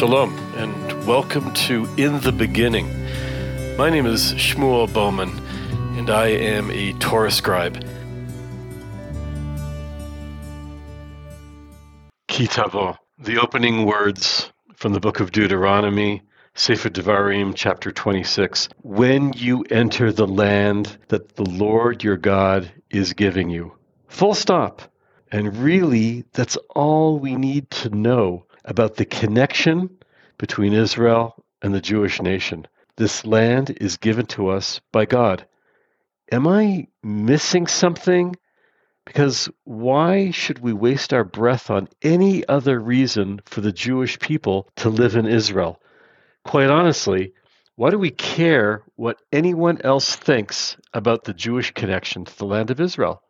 Shalom, and welcome to In the Beginning. My name is Shmuel Bowman, and I am a Torah scribe. Ki Tavo, the opening words from the book of Deuteronomy, Sefer Devarim, chapter 26. When you enter the land that the Lord your God is giving you. Full stop. And really, that's all we need to know about the connection between Israel and the Jewish nation. This land is given to us by God. Am I missing something? Because why should we waste our breath on any other reason for the Jewish people to live in Israel? Quite honestly, why do we care what anyone else thinks about the Jewish connection to the land of Israel?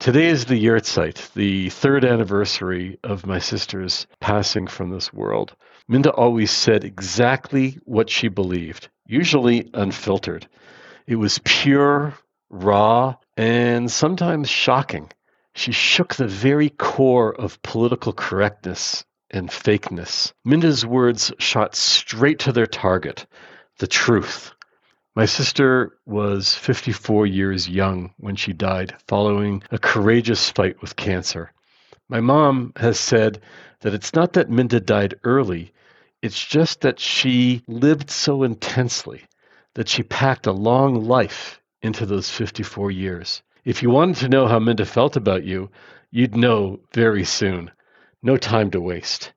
Today is the Yahrzeit, the third anniversary of my sister's passing from this world. Minda always said exactly what she believed, usually unfiltered. It was pure, raw, and sometimes shocking. She shook the very core of political correctness and fakeness. Minda's words shot straight to their target the truth. My sister was 54 years young when she died, following a courageous fight with cancer. My mom has said that it's not that Minda died early, it's just that she lived so intensely that she packed a long life into those 54 years. If you wanted to know how Minda felt about you, you'd know very soon. No time to waste.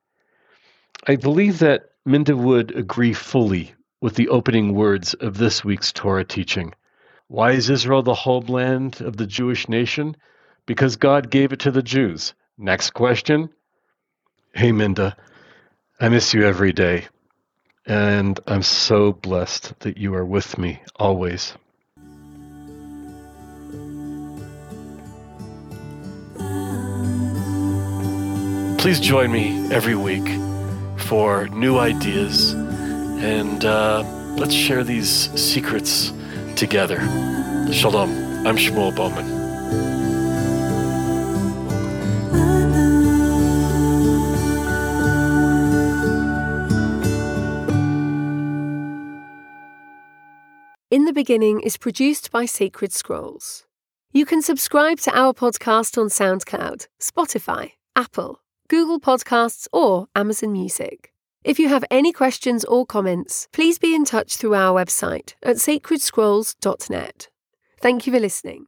I believe that Minda would agree fully with the opening words of this week's Torah teaching. Why is Israel the homeland of the Jewish nation? Because God gave it to the Jews. Next question. Hey, Minda, I miss you every day, and I'm so blessed that you are with me always. Please join me every week for new ideas and uh, let's share these secrets together. Shalom. I'm Shmuel Bowman. In the Beginning is produced by Sacred Scrolls. You can subscribe to our podcast on SoundCloud, Spotify, Apple, Google Podcasts, or Amazon Music. If you have any questions or comments, please be in touch through our website at sacredscrolls.net. Thank you for listening.